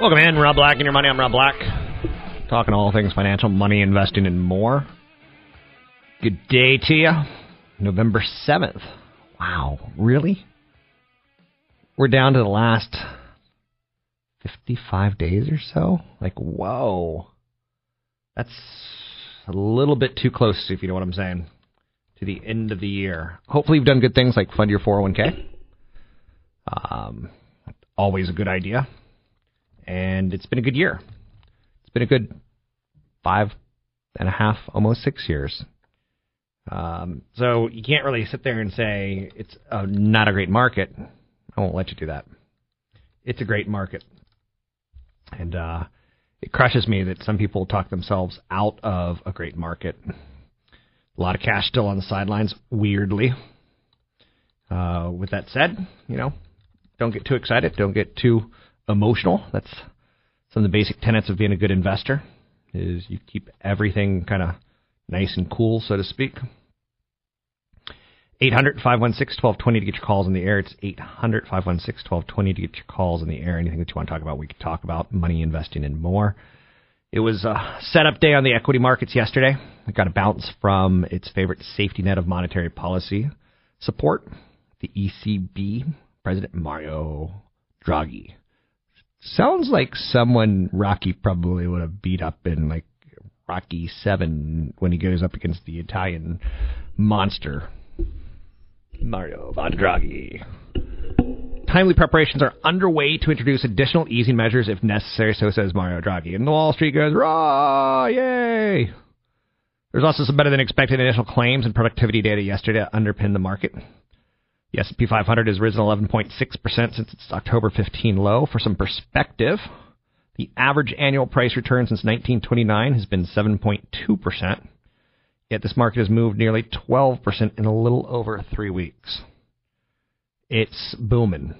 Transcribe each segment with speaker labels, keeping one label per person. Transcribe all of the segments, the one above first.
Speaker 1: Welcome in, Rob Black and your money. I'm Rob Black, talking all things financial, money, investing, and more. Good day to you. November 7th. Wow, really? We're down to the last 55 days or so? Like, whoa. That's a little bit too close, if you know what I'm saying, to the end of the year. Hopefully, you've done good things like fund your 401k. Um, always a good idea and it's been a good year. It's been a good five and a half, almost six years. Um, so you can't really sit there and say it's a, not a great market. I won't let you do that. It's a great market, and uh, it crushes me that some people talk themselves out of a great market. A lot of cash still on the sidelines, weirdly. Uh, with that said, you know, don't get too excited. Don't get too emotional. That's some of the basic tenets of being a good investor. Is you keep everything kind of nice and cool, so to speak. 800 516 1220 to get your calls in the air. It's 800 516 1220 to get your calls in the air. Anything that you want to talk about, we can talk about money, investing, and more. It was a setup day on the equity markets yesterday. It got a bounce from its favorite safety net of monetary policy support, the ECB, President Mario Draghi. Sounds like someone Rocky probably would have beat up in like Rocky Seven when he goes up against the Italian monster Mario Draghi. Timely preparations are underway to introduce additional easing measures if necessary, so says Mario Draghi. And the Wall Street goes, rah, yay! There's also some better than expected initial claims and productivity data yesterday to underpin the market. The S&P 500 has risen 11.6% since its October 15 low. For some perspective, the average annual price return since 1929 has been 7.2%. Yet this market has moved nearly 12% in a little over three weeks. It's booming.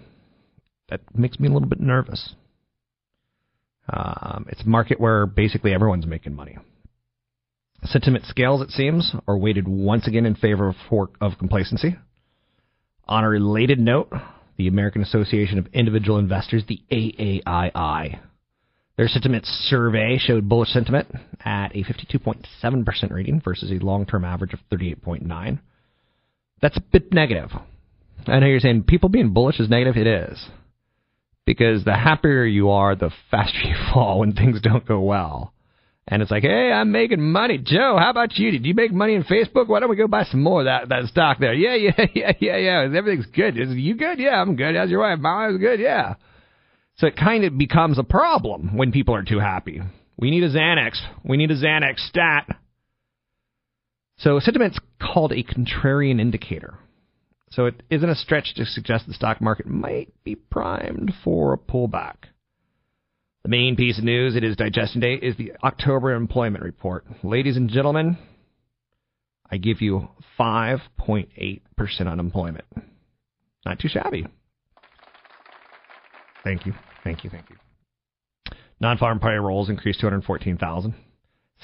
Speaker 1: That makes me a little bit nervous. Um, it's a market where basically everyone's making money. Sentiment scales, it seems, are weighted once again in favor of, for, of complacency. On a related note, the American Association of Individual Investors, the AAII, their sentiment survey showed bullish sentiment at a 52.7% rating versus a long term average of 38.9. That's a bit negative. I know you're saying people being bullish is negative. It is. Because the happier you are, the faster you fall when things don't go well. And it's like, hey, I'm making money. Joe, how about you? Did you make money in Facebook? Why don't we go buy some more of that, that stock there? Yeah, yeah, yeah, yeah, yeah. Everything's good. Is you good? Yeah, I'm good. How's your wife? My wife's good. Yeah. So it kind of becomes a problem when people are too happy. We need a Xanax. We need a Xanax stat. So sentiment's called a contrarian indicator. So it isn't a stretch to suggest the stock market might be primed for a pullback. The main piece of news, it is digestion day, is the October employment report. Ladies and gentlemen, I give you 5.8% unemployment. Not too shabby. Thank you. Thank you, thank you. Non-farm payrolls increased 214,000.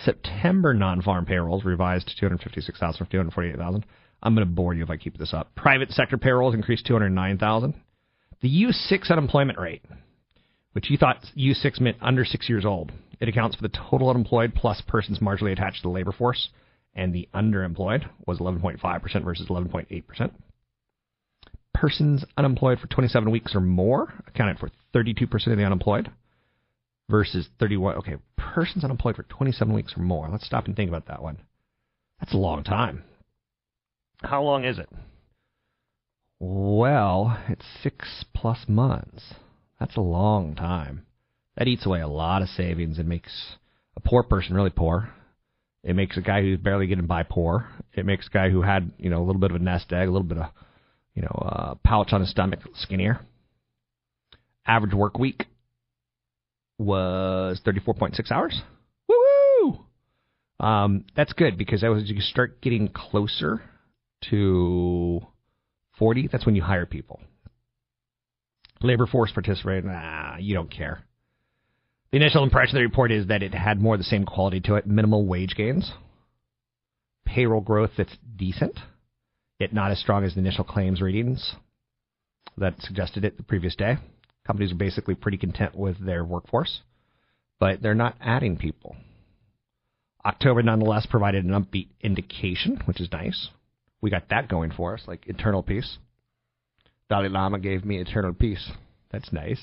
Speaker 1: September non-farm payrolls revised to 256,000 from 248,000. I'm going to bore you if I keep this up. Private sector payrolls increased 209,000. The U6 unemployment rate, which you thought U6 meant under six years old, it accounts for the total unemployed plus persons marginally attached to the labor force, and the underemployed was 11.5% versus 11.8%. Persons unemployed for 27 weeks or more accounted for 32% of the unemployed versus 31. Okay, persons unemployed for 27 weeks or more. Let's stop and think about that one. That's a long time. How long is it? Well, it's six plus months. That's a long time. That eats away a lot of savings and makes a poor person really poor. It makes a guy who's barely getting by poor. It makes a guy who had, you know, a little bit of a nest egg, a little bit of, you know, uh, pouch on his stomach skinnier. Average work week was 34.6 hours. Woo Um, that's good because as you start getting closer to 40, that's when you hire people. Labor force participation, nah, you don't care. The initial impression of the report is that it had more of the same quality to it minimal wage gains, payroll growth that's decent, yet not as strong as the initial claims readings that suggested it the previous day. Companies are basically pretty content with their workforce, but they're not adding people. October nonetheless provided an upbeat indication, which is nice. We got that going for us, like internal peace. Dalai Lama gave me eternal peace. That's nice.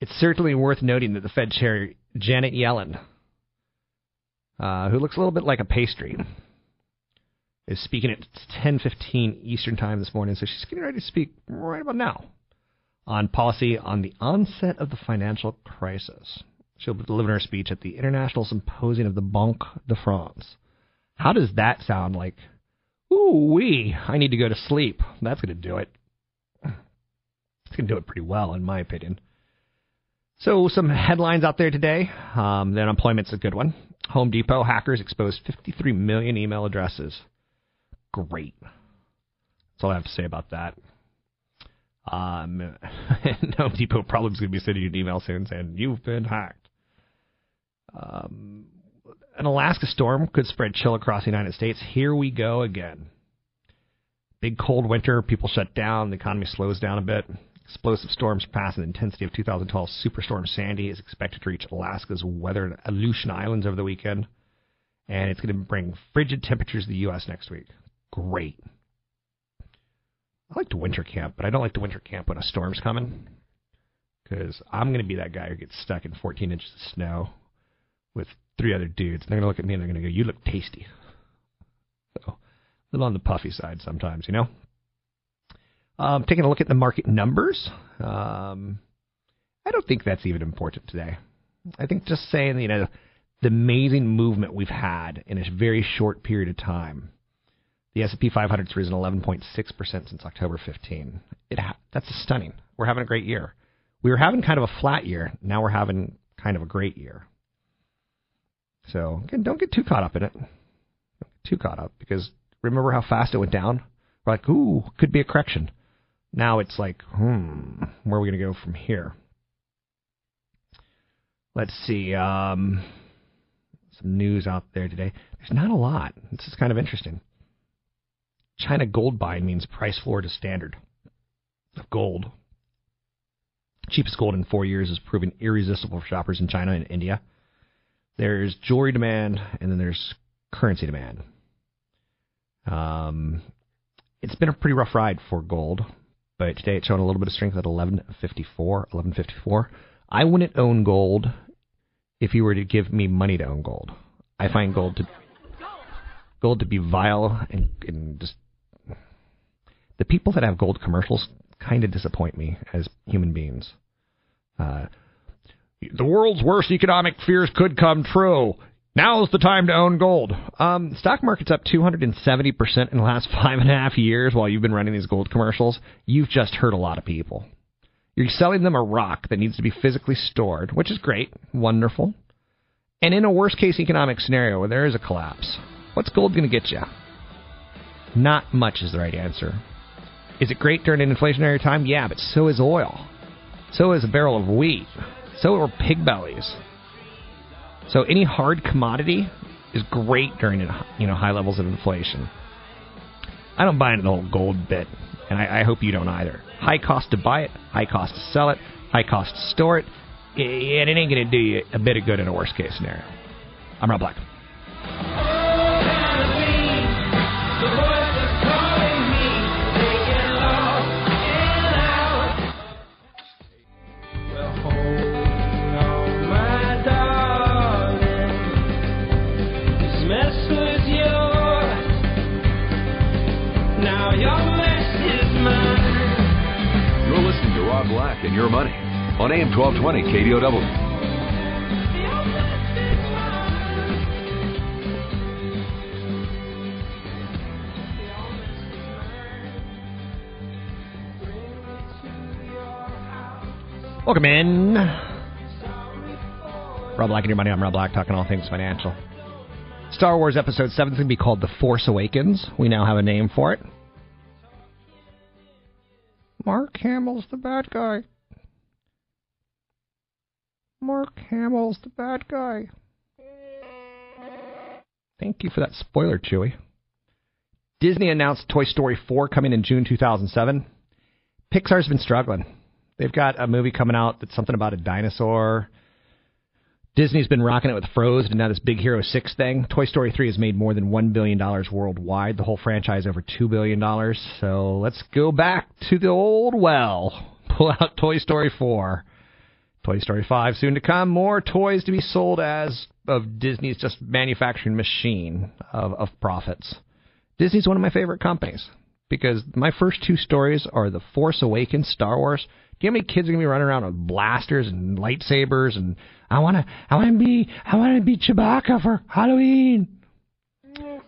Speaker 1: It's certainly worth noting that the Fed chair, Janet Yellen, uh, who looks a little bit like a pastry, is speaking at 10:15 Eastern Time this morning. So she's getting ready to speak right about now on policy on the onset of the financial crisis. She'll be delivering her speech at the International Symposium of the Banque de France. How does that sound like? Ooh wee! I need to go to sleep. That's going to do it. It's going to do it pretty well, in my opinion. So, some headlines out there today. Um, the unemployment's a good one. Home Depot hackers exposed 53 million email addresses. Great. That's all I have to say about that. Um, Home Depot probably is going to be sending you an email soon saying you've been hacked. Um, an Alaska storm could spread chill across the United States. Here we go again. Big cold winter, people shut down, the economy slows down a bit. Explosive storms pass the intensity of 2012 Superstorm Sandy is expected to reach Alaska's weathered Aleutian Islands over the weekend, and it's going to bring frigid temperatures to the U.S. next week. Great. I like to winter camp, but I don't like to winter camp when a storm's coming because I'm going to be that guy who gets stuck in 14 inches of snow with three other dudes. And they're to look at me and they're to go, "You look tasty." So, a little on the puffy side sometimes, you know. Um, taking a look at the market numbers, um, I don't think that's even important today. I think just saying, you know, the amazing movement we've had in a very short period of time the S&P 500 has risen 11.6% since October 15. It ha- that's stunning. We're having a great year. We were having kind of a flat year. Now we're having kind of a great year. So again, don't get too caught up in it. too caught up because remember how fast it went down? We're like, ooh, could be a correction. Now it's like, hmm, where are we going to go from here? Let's see. Um, some news out there today. There's not a lot. This is kind of interesting. China gold buying means price floor to standard of gold. Cheapest gold in four years is proving irresistible for shoppers in China and India. There's jewelry demand, and then there's currency demand. Um, it's been a pretty rough ride for gold, but today it's showing a little bit of strength at 1154. 1154. I wouldn't own gold if you were to give me money to own gold. I find gold to gold to be vile and, and just the people that have gold commercials kind of disappoint me as human beings. Uh, the world's worst economic fears could come true. Now's the time to own gold. Um, stock market's up 270% in the last five and a half years while you've been running these gold commercials. You've just hurt a lot of people. You're selling them a rock that needs to be physically stored, which is great, wonderful. And in a worst case economic scenario where there is a collapse, what's gold going to get you? Not much is the right answer. Is it great during an inflationary time? Yeah, but so is oil. So is a barrel of wheat. So are pig bellies. So any hard commodity is great during you know high levels of inflation. I don't buy into the gold bit, and I, I hope you don't either. High cost to buy it, high cost to sell it, high cost to store it, and it ain't going to do you a bit of good in a worst case scenario. I'm Rob Black.
Speaker 2: And Your Money on AM 1220 KDOW.
Speaker 1: Welcome in. Rob Black and Your Money. I'm Rob Black, talking all things financial. Star Wars Episode 7 is going to be called The Force Awakens. We now have a name for it. Mark Hamill's the bad guy. Mark Hamill's the bad guy. Thank you for that spoiler, Chewie. Disney announced Toy Story 4 coming in June 2007. Pixar's been struggling. They've got a movie coming out that's something about a dinosaur. Disney's been rocking it with Frozen and now this Big Hero 6 thing. Toy Story 3 has made more than $1 billion worldwide. The whole franchise over $2 billion. So let's go back to the old well. Pull out Toy Story 4. Toy Story 5 soon to come. More toys to be sold as of Disney's just manufacturing machine of, of profits. Disney's one of my favorite companies because my first two stories are The Force Awakens, Star Wars, do you know how many kids are gonna be running around with blasters and lightsabers and I wanna I wanna be I wanna be Chewbacca for Halloween? A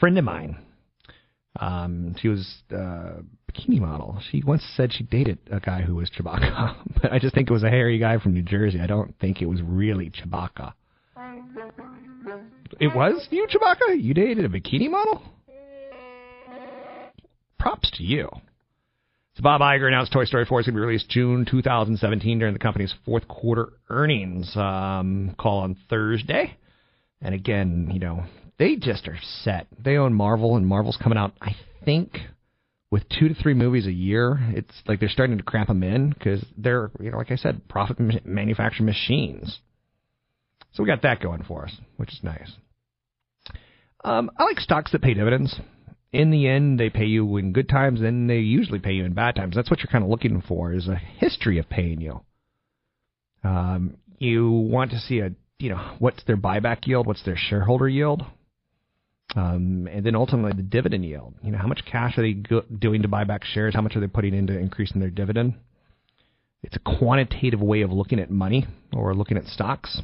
Speaker 1: friend of mine, um, she was a bikini model. She once said she dated a guy who was Chewbacca, but I just think it was a hairy guy from New Jersey. I don't think it was really Chewbacca. It was you, Chewbacca? You dated a bikini model? Props to you. So Bob Iger announced Toy Story 4 is going to be released June 2017 during the company's fourth quarter earnings um, call on Thursday. And again, you know, they just are set. They own Marvel, and Marvel's coming out, I think, with two to three movies a year. It's like they're starting to cramp them in because they're, you know, like I said, profit manufacturing machines. So we got that going for us, which is nice. Um, I like stocks that pay dividends in the end, they pay you in good times, and they usually pay you in bad times. That's what you're kind of looking for is a history of paying you. Um, you want to see a you know what's their buyback yield, what's their shareholder yield, um, and then ultimately the dividend yield. You know how much cash are they go- doing to buy back shares? How much are they putting into increasing their dividend? It's a quantitative way of looking at money or looking at stocks.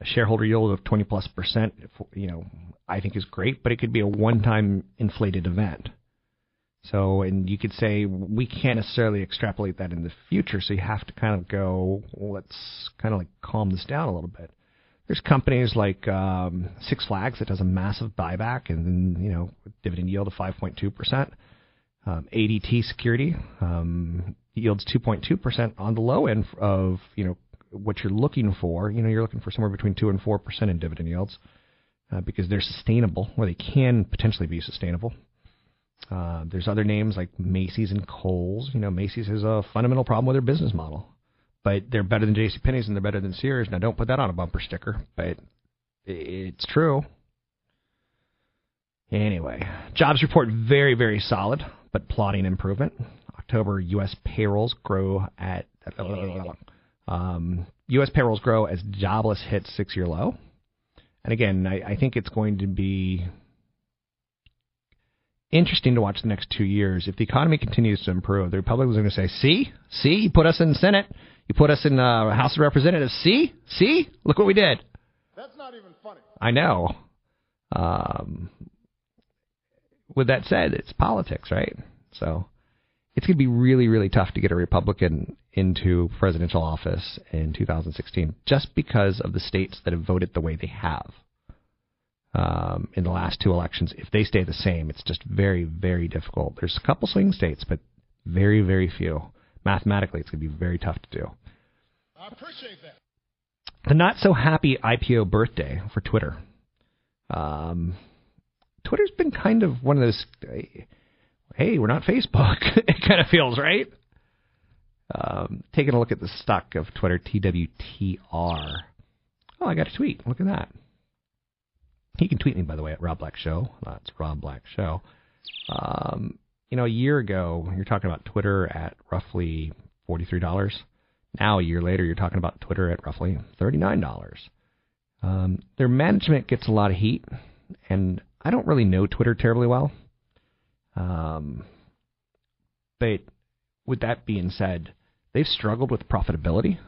Speaker 1: A shareholder yield of 20 plus percent, you know, I think is great, but it could be a one-time inflated event. So, and you could say we can't necessarily extrapolate that in the future, so you have to kind of go, let's kind of like calm this down a little bit. There's companies like um, Six Flags that does a massive buyback and you know, dividend yield of 5.2%. Um, ADT Security um, yields 2.2% on the low end of, you know, what you're looking for. You know, you're looking for somewhere between 2 and 4% in dividend yields uh, because they're sustainable, or they can potentially be sustainable. Uh, there's other names like Macy's and Kohl's. You know, Macy's has a fundamental problem with their business model, but they're better than J.C. Penney's and they're better than Sears. Now, don't put that on a bumper sticker, but it's true. Anyway, jobs report very, very solid, but plotting improvement. October U.S. payrolls grow at um, U.S. payrolls grow as jobless hits six-year low. And again, I, I think it's going to be interesting to watch the next two years. If the economy continues to improve, the Republicans are going to say, "See, see, you put us in the Senate, you put us in the House of Representatives. See, see, look what we did."
Speaker 3: That's not even funny.
Speaker 1: I know. Um, with that said, it's politics, right? So it's going to be really, really tough to get a Republican into presidential office in 2016 just because of the states that have voted the way they have um, in the last two elections. If they stay the same, it's just very, very difficult. There's a couple swing states, but Very, very few. Mathematically, it's going to be very tough to do.
Speaker 3: I appreciate that.
Speaker 1: The not so happy IPO birthday for Twitter. Um, Twitter's been kind of one of those, hey, we're not Facebook. it kind of feels, right? Um, taking a look at the stock of Twitter, TWTR. Oh, I got a tweet. Look at that. You can tweet me, by the way, at Rob Black Show. That's Rob Black Show. Um, you know, a year ago, you're talking about Twitter at roughly $43. Now, a year later, you're talking about Twitter at roughly $39. Um, their management gets a lot of heat, and I don't really know Twitter terribly well. Um, but with that being said, they've struggled with profitability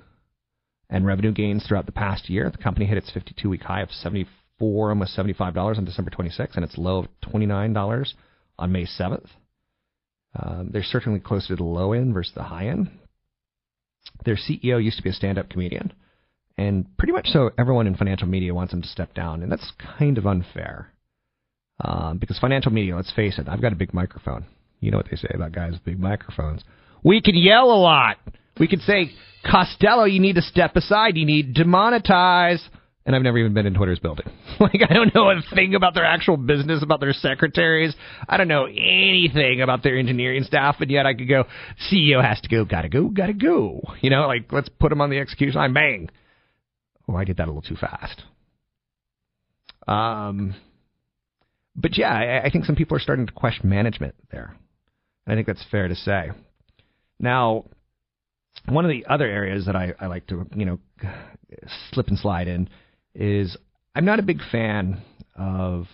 Speaker 1: and revenue gains throughout the past year. The company hit its 52 week high of 74, almost $75 on December 26th, and its low of $29 on May 7th. Um, they're certainly closer to the low end versus the high end. Their CEO used to be a stand up comedian, and pretty much so everyone in financial media wants him to step down, and that's kind of unfair. Um, because financial media, let's face it, I've got a big microphone. You know what they say about guys with big microphones. We can yell a lot. We can say, Costolo, you need to step aside. You need to monetize. And I've never even been in Twitter's building. like, I don't know a thing about their actual business, about their secretaries. I don't know anything about their engineering staff, and yet I could go, CEO has to go, gotta go, gotta go. You know, like, let's put him on the execution line, bang. Oh, I did that a little too fast. Um, but yeah, I, I think some people are starting to question management there. I think that's fair to say. Now, one of the other areas that I, I like to, you know, slip and slide in is I'm not a big fan of,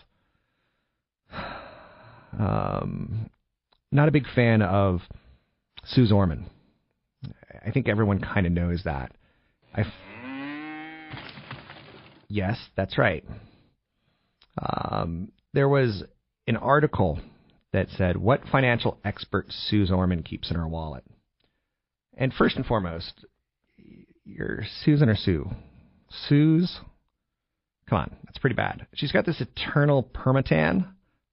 Speaker 1: um, not a big fan of Suze Orman. I think everyone kind of knows that. I, yes, that's right. Um, there was an article that said, What financial expert Suze Orman keeps in her wallet? And first and foremost, you're Susan or Sue? Suze? Come on, that's pretty bad. She's got this eternal permatan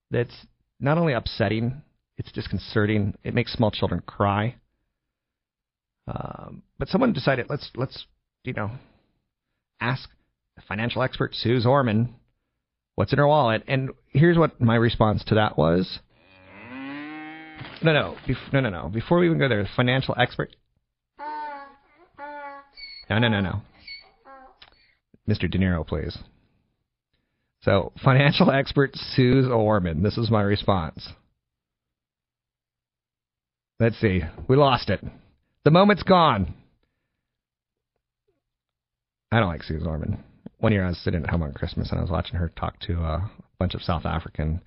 Speaker 1: that's not only upsetting, it's disconcerting. It makes small children cry. Um, but someone decided let's let's you know ask the financial expert Suze Orman what's in her wallet. And here's what my response to that was. No, no, bef- no, no, no. Before we even go there, the financial expert. No, no, no, no. Mr. De Niro, please. So, financial expert Suze Orman. This is my response. Let's see. We lost it. The moment's gone. I don't like Suze Orman one year I was sitting at home on Christmas and I was watching her talk to a bunch of South African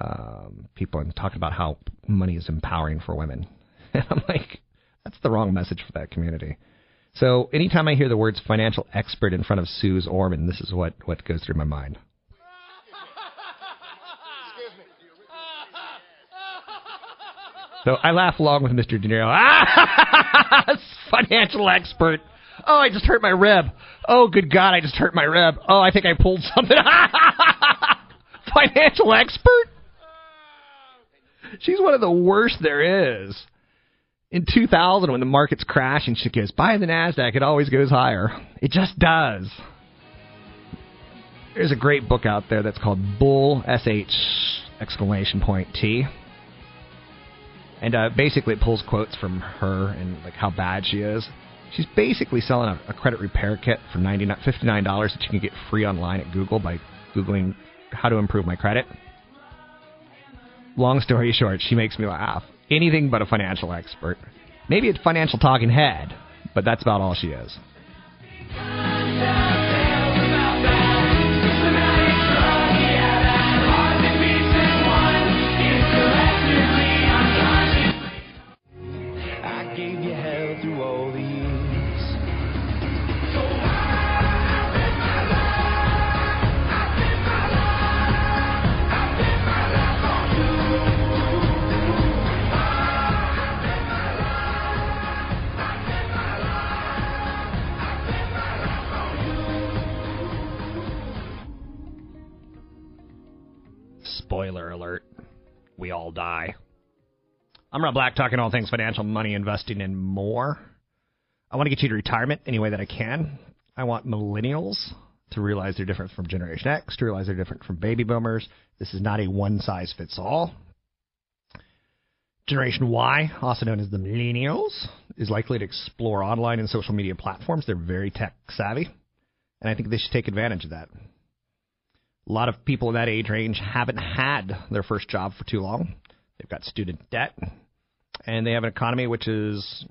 Speaker 1: um, people and talking about how money is empowering for women. And I'm like, that's the wrong message for that community. So anytime I hear the words financial expert in front of Suze Orman, this is what, what goes through my mind. So I laugh along with Mr. De Niro. Ah, financial expert. Oh, I just hurt my rib. Oh, good God, I just hurt my rib. Oh, I think I pulled something. Financial expert? She's one of the worst there is. In 2000, when the market's crashing, she goes, buy the NASDAQ, it always goes higher. It just does. There's a great book out there that's called Bull, S-H, exclamation point, T. And uh, basically it pulls quotes from her and like how bad she is. She's basically selling a, a credit repair kit for $59 that you can get free online at Google by Googling how to improve my credit. Long story short, she makes me laugh. Anything but a financial expert. Maybe a financial talking head, but that's about all she is. We all die. I'm Rob Black, talking all things financial, money, investing, and more. I want to get you to retirement any way that I can. I want millennials to realize they're different from Generation X, to realize they're different from baby boomers. This is not a one size fits all. Generation Y, also known as the millennials, is likely to explore online and social media platforms. They're very tech savvy, and I think they should take advantage of that. A lot of people in that age range haven't had their first job for too long. They've got student debt, and they have an economy which is,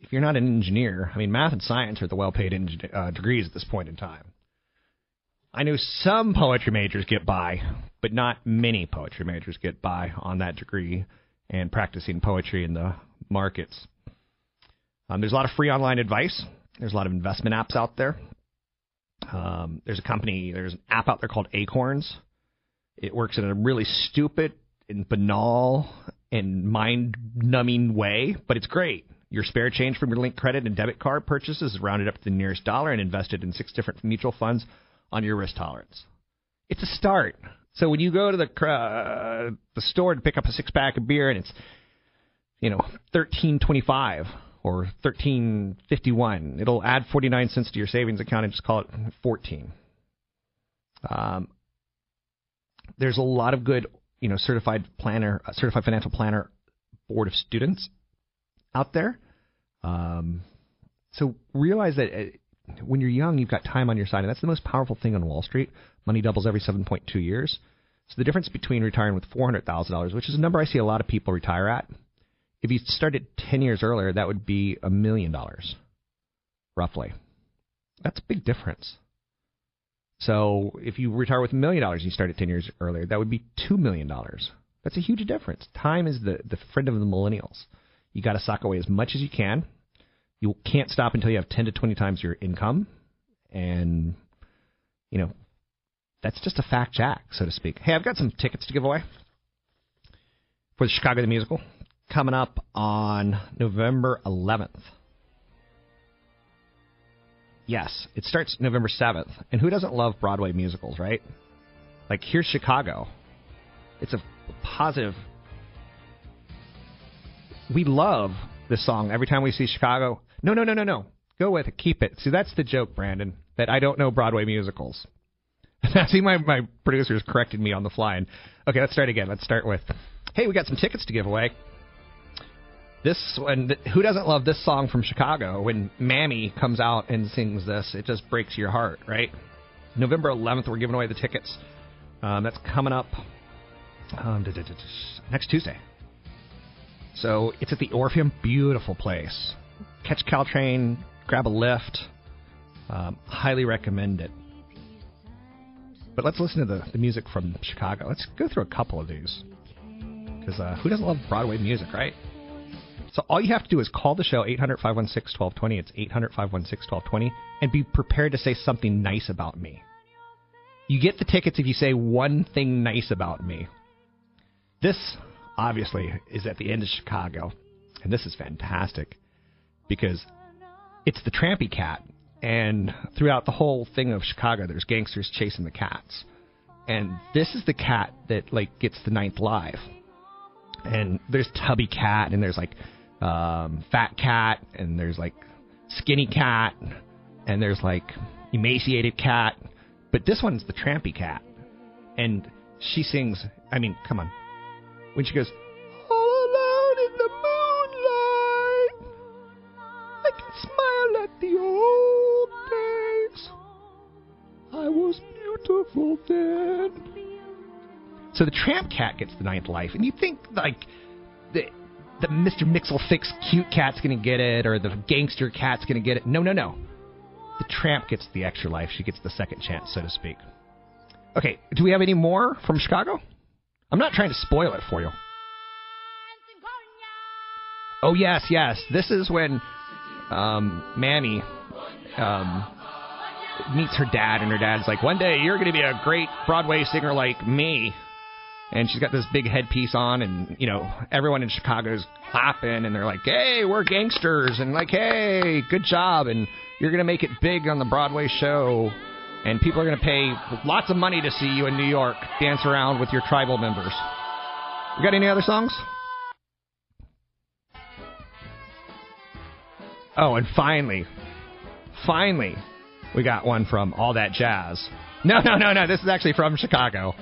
Speaker 1: if you're not an engineer, I mean, math and science are the well paid uh, degrees at this point in time. I know some poetry majors get by, but not many poetry majors get by on that degree and practicing poetry in the markets. Um, there's a lot of free online advice. There's a lot of investment apps out there. Um, there's a company, there's an app out there called Acorns. It works in a really stupid and banal and mind numbing way, but it's great. Your spare change from your linked credit and debit card purchases is rounded up to the nearest dollar and invested in six different mutual funds on your risk tolerance. It's a start. So when you go to the uh, the store to pick up a six pack of beer and it's you know thirteen twenty five or thirteen fifty one, it'll add forty nine cents to your savings account and just call it fourteen. Um, there's a lot of good you know certified planner, uh, certified financial planner board of students out there. Um, so realize that uh, when you're young, you've got time on your side, and that's the most powerful thing on Wall Street. Money doubles every 7.2 years. So the difference between retiring with $400,000, which is a number I see a lot of people retire at, if you started 10 years earlier, that would be a million dollars, roughly. That's a big difference. So if you retire with a million dollars, and you started 10 years earlier, that would be $2 million. That's a huge difference. Time is the, the friend of the millennials. You got to sock away as much as you can you can't stop until you have 10 to 20 times your income. And, you know, that's just a fact jack, so to speak. Hey, I've got some tickets to give away for the Chicago the Musical coming up on November 11th. Yes, it starts November 7th. And who doesn't love Broadway musicals, right? Like, here's Chicago. It's a positive. We love this song every time we see Chicago. No, no, no, no, no. Go with it. Keep it. See, that's the joke, Brandon, that I don't know Broadway musicals. See, my, my producers corrected me on the fly. And, okay, let's start again. Let's start with, hey, we got some tickets to give away. This and who doesn't love this song from Chicago? When Mammy comes out and sings this, it just breaks your heart, right? November 11th, we're giving away the tickets. Um, that's coming up um, next Tuesday. So it's at the Orpheum, beautiful place catch Caltrain, grab a lift. Um, highly recommend it. But let's listen to the, the music from Chicago. Let's go through a couple of these. Because uh, who doesn't love Broadway music, right? So all you have to do is call the show 800 516 1220. It's 800 516 1220. And be prepared to say something nice about me. You get the tickets if you say one thing nice about me. This, obviously, is at the end of Chicago. And this is fantastic because it's the trampy cat. And throughout the whole thing of Chicago, there's gangsters chasing the cats. And this is the cat that like gets the ninth life. And there's tubby cat, and there's like um, fat cat, and there's like skinny cat, and there's like emaciated cat. But this one's the trampy cat, and she sings. I mean, come on, when she goes, All alone in the moonlight, I can smile at the old days. I was beautiful then. So the tramp cat gets the ninth life, and you think like the Mr. Mixel Fix cute cat's gonna get it, or the gangster cat's gonna get it. No, no, no. The tramp gets the extra life. She gets the second chance, so to speak. Okay, do we have any more from Chicago? I'm not trying to spoil it for you. Oh yes, yes. This is when um, Mammy um, meets her dad, and her dad's like, "One day you're going to be a great Broadway singer like me." and she's got this big headpiece on and you know everyone in chicago's clapping and they're like hey we're gangsters and like hey good job and you're going to make it big on the broadway show and people are going to pay lots of money to see you in new york dance around with your tribal members. You got any other songs? Oh and finally finally we got one from all that jazz. No no no no this is actually from chicago.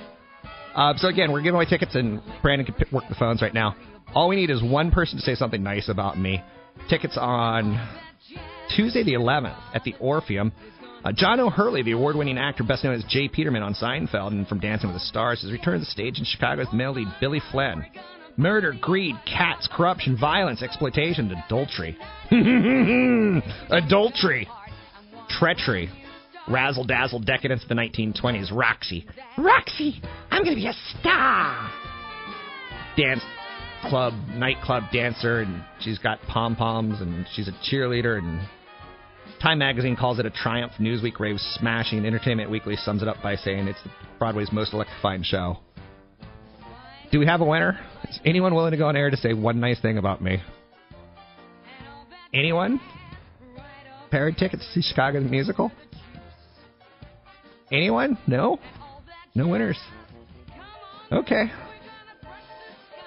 Speaker 1: Uh, so again, we're giving away tickets, and Brandon can p- work the phones right now. All we need is one person to say something nice about me. Tickets on Tuesday the 11th at the Orpheum. Uh, John O'Hurley, the award-winning actor best known as J. Peterman on Seinfeld and from Dancing with the Stars, has returned to the stage in Chicago with lead Billy Flynn. Murder, greed, cats, corruption, violence, exploitation, adultery. adultery. Treachery. Razzle dazzle decadence of the 1920s. Roxy. Roxy! I'm gonna be a star! Dance club, nightclub dancer, and she's got pom poms, and she's a cheerleader, and Time magazine calls it a triumph. Newsweek raves smashing. Entertainment Weekly sums it up by saying it's Broadway's most electrifying show. Do we have a winner? Is anyone willing to go on air to say one nice thing about me? Anyone? Pair tickets to see Chicago the musical? Anyone? No? No winners. Okay.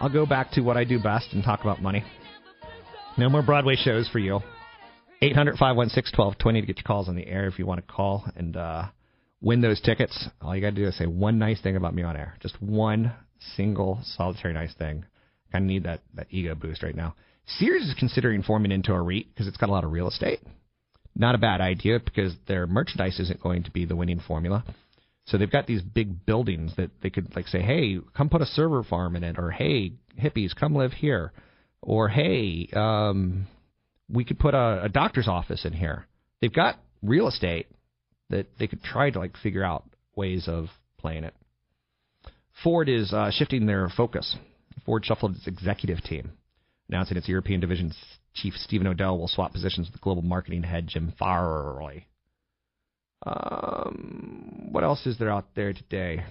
Speaker 1: I'll go back to what I do best and talk about money. No more Broadway shows for you. 800 516 1220 to get your calls on the air if you want to call and uh, win those tickets. All you got to do is say one nice thing about me on air. Just one single solitary nice thing. Of need that, that ego boost right now. Sears is considering forming into a REIT because it's got a lot of real estate. Not a bad idea because their merchandise isn't going to be the winning formula. So they've got these big buildings that they could like say, "Hey, come put a server farm in it," or "Hey, hippies, come live here," or "Hey, um, we could put a, a doctor's office in here." They've got real estate that they could try to like figure out ways of playing it. Ford is uh, shifting their focus. Ford shuffled its executive team, announcing its European division's chief Stephen Odell will swap positions with global marketing head Jim Farley. Um, what else is there out there today?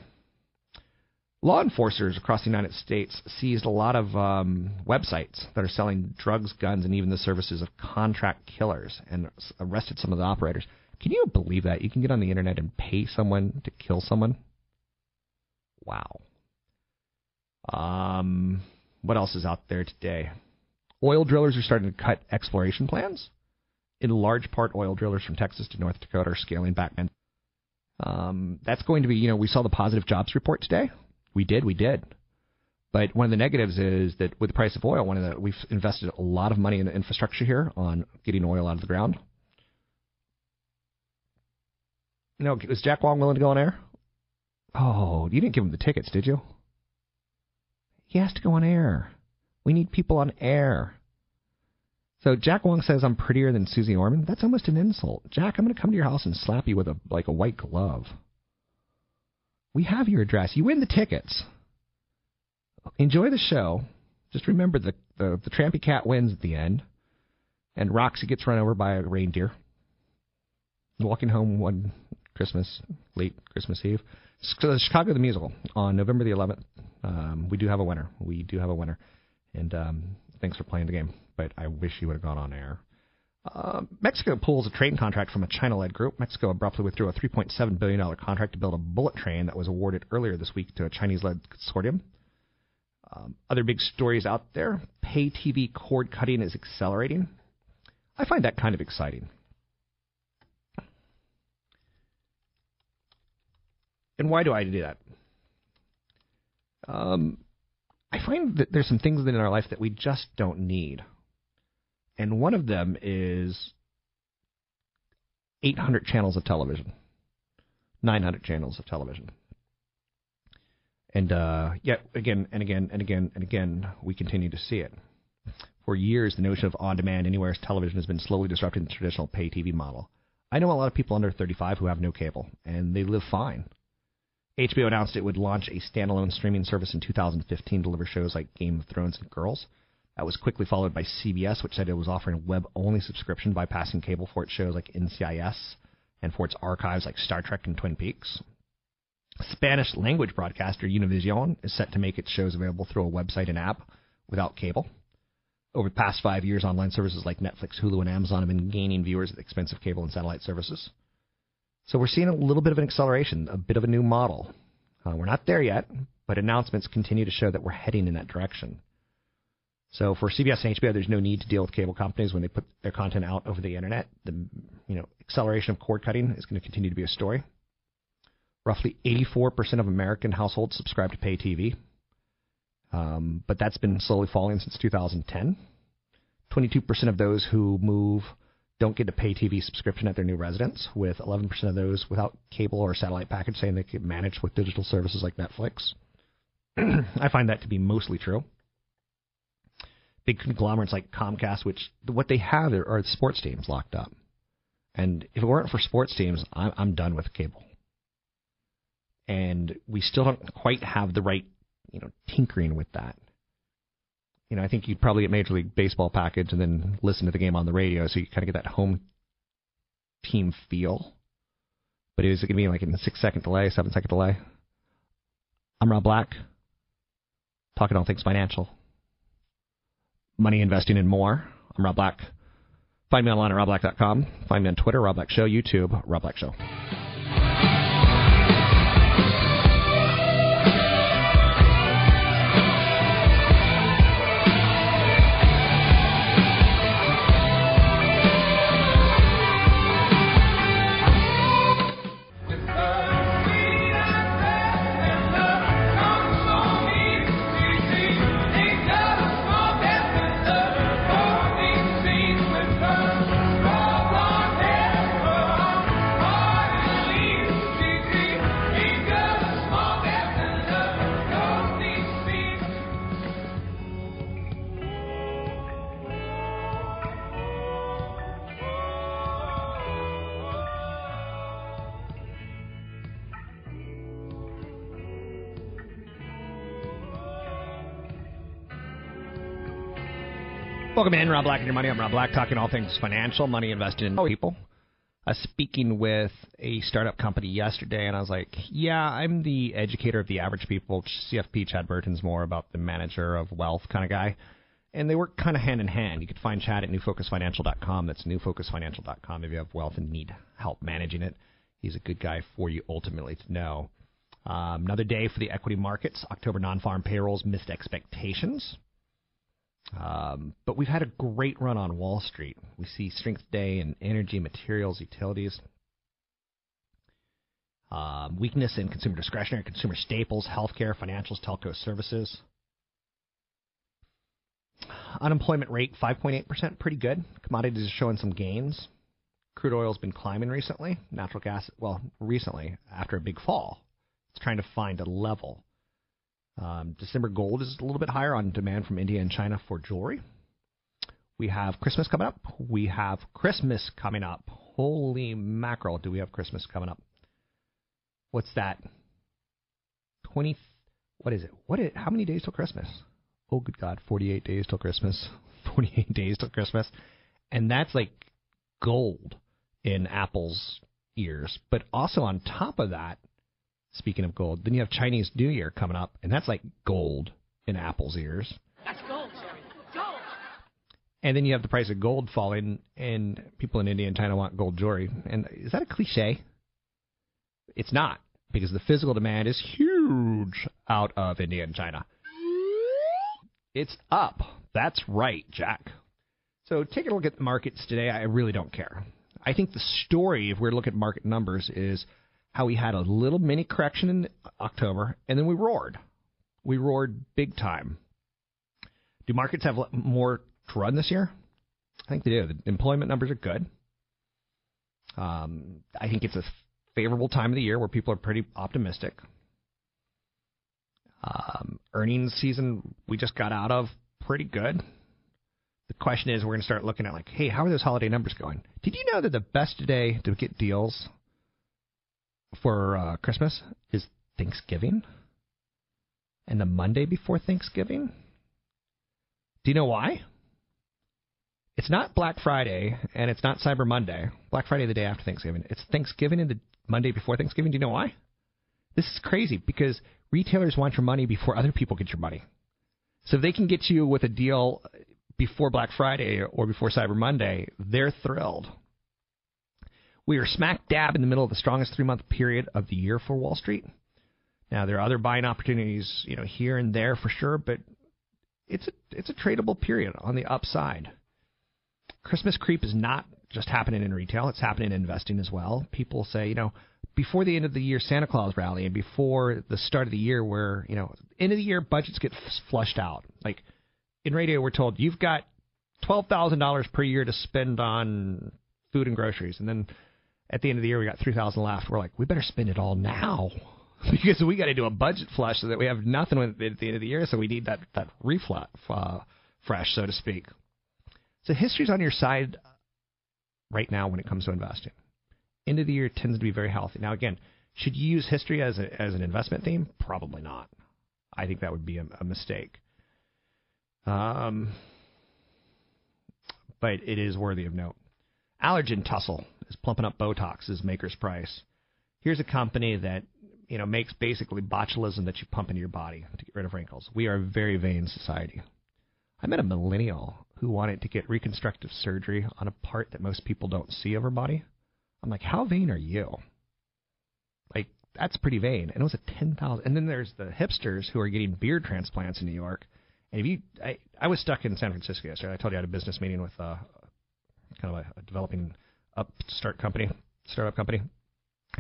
Speaker 1: Law enforcers across the United States seized a lot of um, websites that are selling drugs, guns, and even the services of contract killers and arrested some of the operators. Can you believe that? You can get on the internet and pay someone to kill someone? Wow. Um, what else is out there today? Oil drillers are starting to cut exploration plans. In large part, oil drillers from Texas to North Dakota are scaling back. Um, that's going to be, you know, we saw the positive jobs report today. We did, we did. But one of the negatives is that with the price of oil, one of the we've invested a lot of money in the infrastructure here on getting oil out of the ground. No, was Jack Wong willing to go on air? Oh, you didn't give him the tickets, did you? He has to go on air. We need people on air. So Jack Wong says I'm prettier than Suze Orman. That's almost an insult. Jack, I'm going to come to your house and slap you with a like a white glove. We have your address. You win the tickets. Enjoy the show. Just remember the the, the trampy cat wins at the end, and Roxy gets run over by a reindeer. Walking home one Christmas, late Christmas Eve. Chicago the Musical on November the 11th. Um, we do have a winner. We do have a winner. And um, thanks for playing the game, but I wish you would have gone on air. Uh, Mexico pulls a train contract from a China led group. Mexico abruptly withdrew a $3.7 billion contract to build a bullet train that was awarded earlier this week to a Chinese led consortium. Um, other big stories out there pay TV cord cutting is accelerating. I find that kind of exciting. And why do I do that? Um, I find that there's some things in our life that we just don't need. And one of them is 800 channels of television, 900 channels of television. And uh, yet, again and again and again and again, we continue to see it. For years, the notion of on demand, anywhere television has been slowly disrupting the traditional pay TV model. I know a lot of people under 35 who have no cable, and they live fine. HBO announced it would launch a standalone streaming service in 2015 to deliver shows like Game of Thrones and Girls. That was quickly followed by CBS, which said it was offering a web only subscription bypassing cable for its shows like NCIS and for its archives like Star Trek and Twin Peaks. Spanish language broadcaster Univision is set to make its shows available through a website and app without cable. Over the past five years, online services like Netflix, Hulu, and Amazon have been gaining viewers at the expense of cable and satellite services. So we're seeing a little bit of an acceleration, a bit of a new model. Uh, we're not there yet, but announcements continue to show that we're heading in that direction. So for CBS and HBO, there's no need to deal with cable companies when they put their content out over the internet. The you know acceleration of cord cutting is going to continue to be a story. Roughly 84% of American households subscribe to pay TV, um, but that's been slowly falling since 2010. 22% of those who move don't get a pay TV subscription at their new residence, with 11% of those without cable or satellite package saying they can manage with digital services like Netflix. I find that to be mostly true. Big conglomerates like Comcast, which what they have are, are sports teams locked up. And if it weren't for sports teams, I'm, I'm done with cable. And we still don't quite have the right, you know, tinkering with that. You know, I think you'd probably get Major League Baseball package and then listen to the game on the radio, so you kind of get that home team feel. But it going to be like in a six second delay, seven second delay? I'm Rob Black, talking all things financial, money investing and more. I'm Rob Black. Find me online at robblack.com. Find me on Twitter, Rob Black Show, YouTube, Rob Black Show. Welcome in, Rob Black and your money. I'm Rob Black, talking all things financial, money invested in people. I was speaking with a startup company yesterday, and I was like, "Yeah, I'm the educator of the average people." CFP Chad Burton's more about the manager of wealth kind of guy, and they work kind of hand in hand. You could find Chad at newfocusfinancial.com. That's newfocusfinancial.com if you have wealth and need help managing it. He's a good guy for you ultimately to know. Um, another day for the equity markets. October non-farm payrolls missed expectations. Um, but we've had a great run on Wall Street. We see strength today in energy, materials, utilities. Um, weakness in consumer discretionary, consumer staples, healthcare, financials, telco services. Unemployment rate 5.8%, pretty good. Commodities are showing some gains. Crude oil's been climbing recently. Natural gas, well, recently after a big fall. It's trying to find a level. Um, December gold is a little bit higher on demand from India and China for jewelry. We have Christmas coming up. We have Christmas coming up. Holy mackerel, do we have Christmas coming up? What's that? 20 what is it? What is, how many days till Christmas? Oh good god, 48 days till Christmas. 48 days till Christmas. And that's like gold in Apple's ears. But also on top of that, Speaking of gold, then you have Chinese New Year coming up, and that's like gold in Apple's ears.
Speaker 4: That's gold, Jerry. Gold.
Speaker 1: And then you have the price of gold falling, and people in India and China want gold jewelry. And is that a cliche? It's not, because the physical demand is huge out of India and China. It's up. That's right, Jack. So taking a look at the markets today, I really don't care. I think the story, if we're looking at market numbers, is how we had a little mini correction in October, and then we roared. We roared big time. Do markets have more to run this year? I think they do. The employment numbers are good. Um, I think it's a favorable time of the year where people are pretty optimistic. Um, earnings season we just got out of pretty good. The question is, we're going to start looking at like, hey, how are those holiday numbers going? Did you know that the best day to get deals for uh, Christmas is Thanksgiving and the Monday before Thanksgiving. Do you know why? It's not Black Friday and it's not Cyber Monday. Black Friday the day after Thanksgiving. It's Thanksgiving and the Monday before Thanksgiving. Do you know why? This is crazy because retailers want your money before other people get your money. So if they can get you with a deal before Black Friday or before Cyber Monday, they're thrilled. We are smack dab in the middle of the strongest three month period of the year for Wall Street. Now there are other buying opportunities, you know, here and there for sure, but it's a it's a tradable period on the upside. Christmas creep is not just happening in retail; it's happening in investing as well. People say, you know, before the end of the year Santa Claus rally and before the start of the year where, you know, end of the year budgets get flushed out. Like in radio we're told you've got $12,000 per year to spend on food and groceries and then at the end of the year we got 3,000 left. We're like, we better spend it all now. because we got to do a budget flush so that we have nothing at the end of the year. So we need that that reflush, uh, fresh, so to speak. So history's on your side right now when it comes to investing. End of the year tends to be very healthy. Now, again, should you use history as a, as an investment theme? Probably not. I think that would be a, a mistake. Um, but it is worthy of note. Allergan Tussle is plumping up Botox is maker's price. Here's a company that you know makes basically botulism that you pump into your body to get rid of wrinkles. We are a very vain society. I met a millennial who wanted to get reconstructive surgery on a part that most people don't see of her body. I'm like, how vain are you? Like, that's pretty vain. And it was a ten thousand. And then there's the hipsters who are getting beard transplants in New York. And if you, I, I was stuck in San Francisco yesterday. I told you I had a business meeting with uh, kind of a, a developing upstart company, startup company,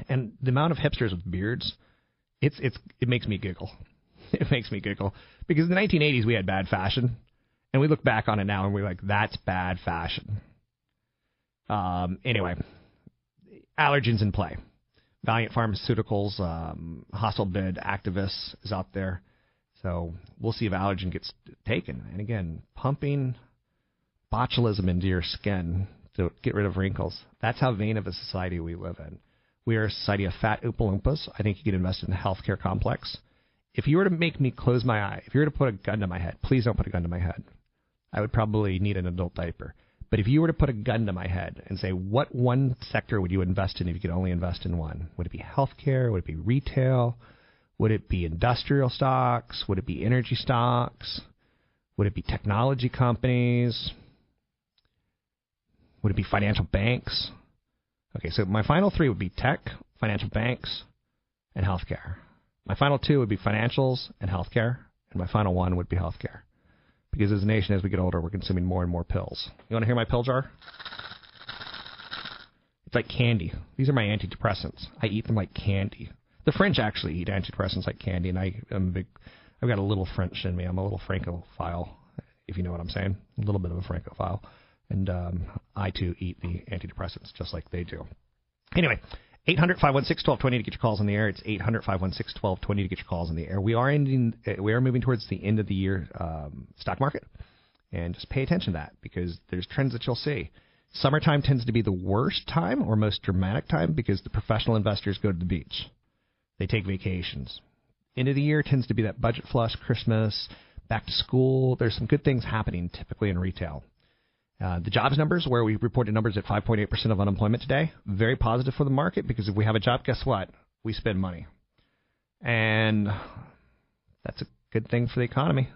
Speaker 1: and the amount of hipsters with beards, it's it's it makes me giggle. It makes me giggle because in the 1980s we had bad fashion, and we look back on it now and we're like, that's bad fashion. Um, anyway, Allergan's in play. Valeant Pharmaceuticals, um, hostile bid activists is out there. So we'll see if Allergan gets taken. And again, pumping botulism into your skin to get rid of wrinkles. That's how vain of a society we live in. We are a society of fat Oompa I think you could invest in a healthcare complex. If you were to make me close my eye, if you were to put a gun to my head, please don't put a gun to my head. I would probably need an adult diaper. But if you were to put a gun to my head and say, what one sector would you invest in if you could only invest in one? Would it be healthcare? Would it be retail? Would it be industrial stocks? Would it be energy stocks? Would it be technology companies? Would it be financial banks? Okay, so my final three would be tech, financial banks, and healthcare. My final two would be financials and healthcare, and my final one would be healthcare. Because as a nation, as we get older, we're consuming more and more pills. You want to hear my pill jar? It's like candy. These are my antidepressants. I eat them like candy. The French actually eat antidepressants like candy, and I am a big. I've got a little French in me. I'm a little Francophile, if you know what I'm saying. A little bit of a Francophile and um, I too eat the antidepressants just like they do. Anyway, 800 516 1220 to get your calls on the air. It's 800 516 1220 to get your calls on the air. We are ending, uh, we are moving towards the end of the year um, stock market, and just pay attention to that because there's trends that you'll see. Summertime tends to be the worst time or most dramatic time because the professional investors go to the beach. They take vacations. End of the year tends to be that budget flush, Christmas, back to school. There's some good things happening typically in retail. Uh, the jobs numbers, where we reported numbers at 5.8% of unemployment today, very positive for the market because if we have a job, guess what? We spend money. And that's a good thing for the economy.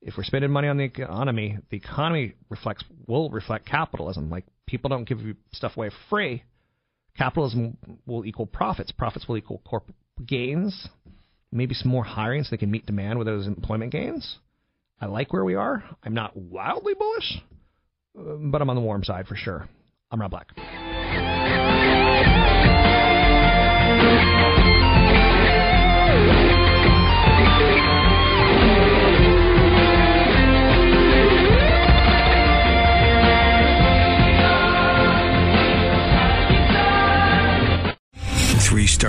Speaker 1: If we're spending money on the economy, the economy reflects will reflect capitalism. Like people don't give you stuff away for free. Capitalism will equal profits. Profits will equal corporate gains. Maybe some more hiring so they can meet demand with those employment gains. I like where we are. I'm not wildly bullish, Uh, but I'm on the warm side for sure. I'm Rob Black.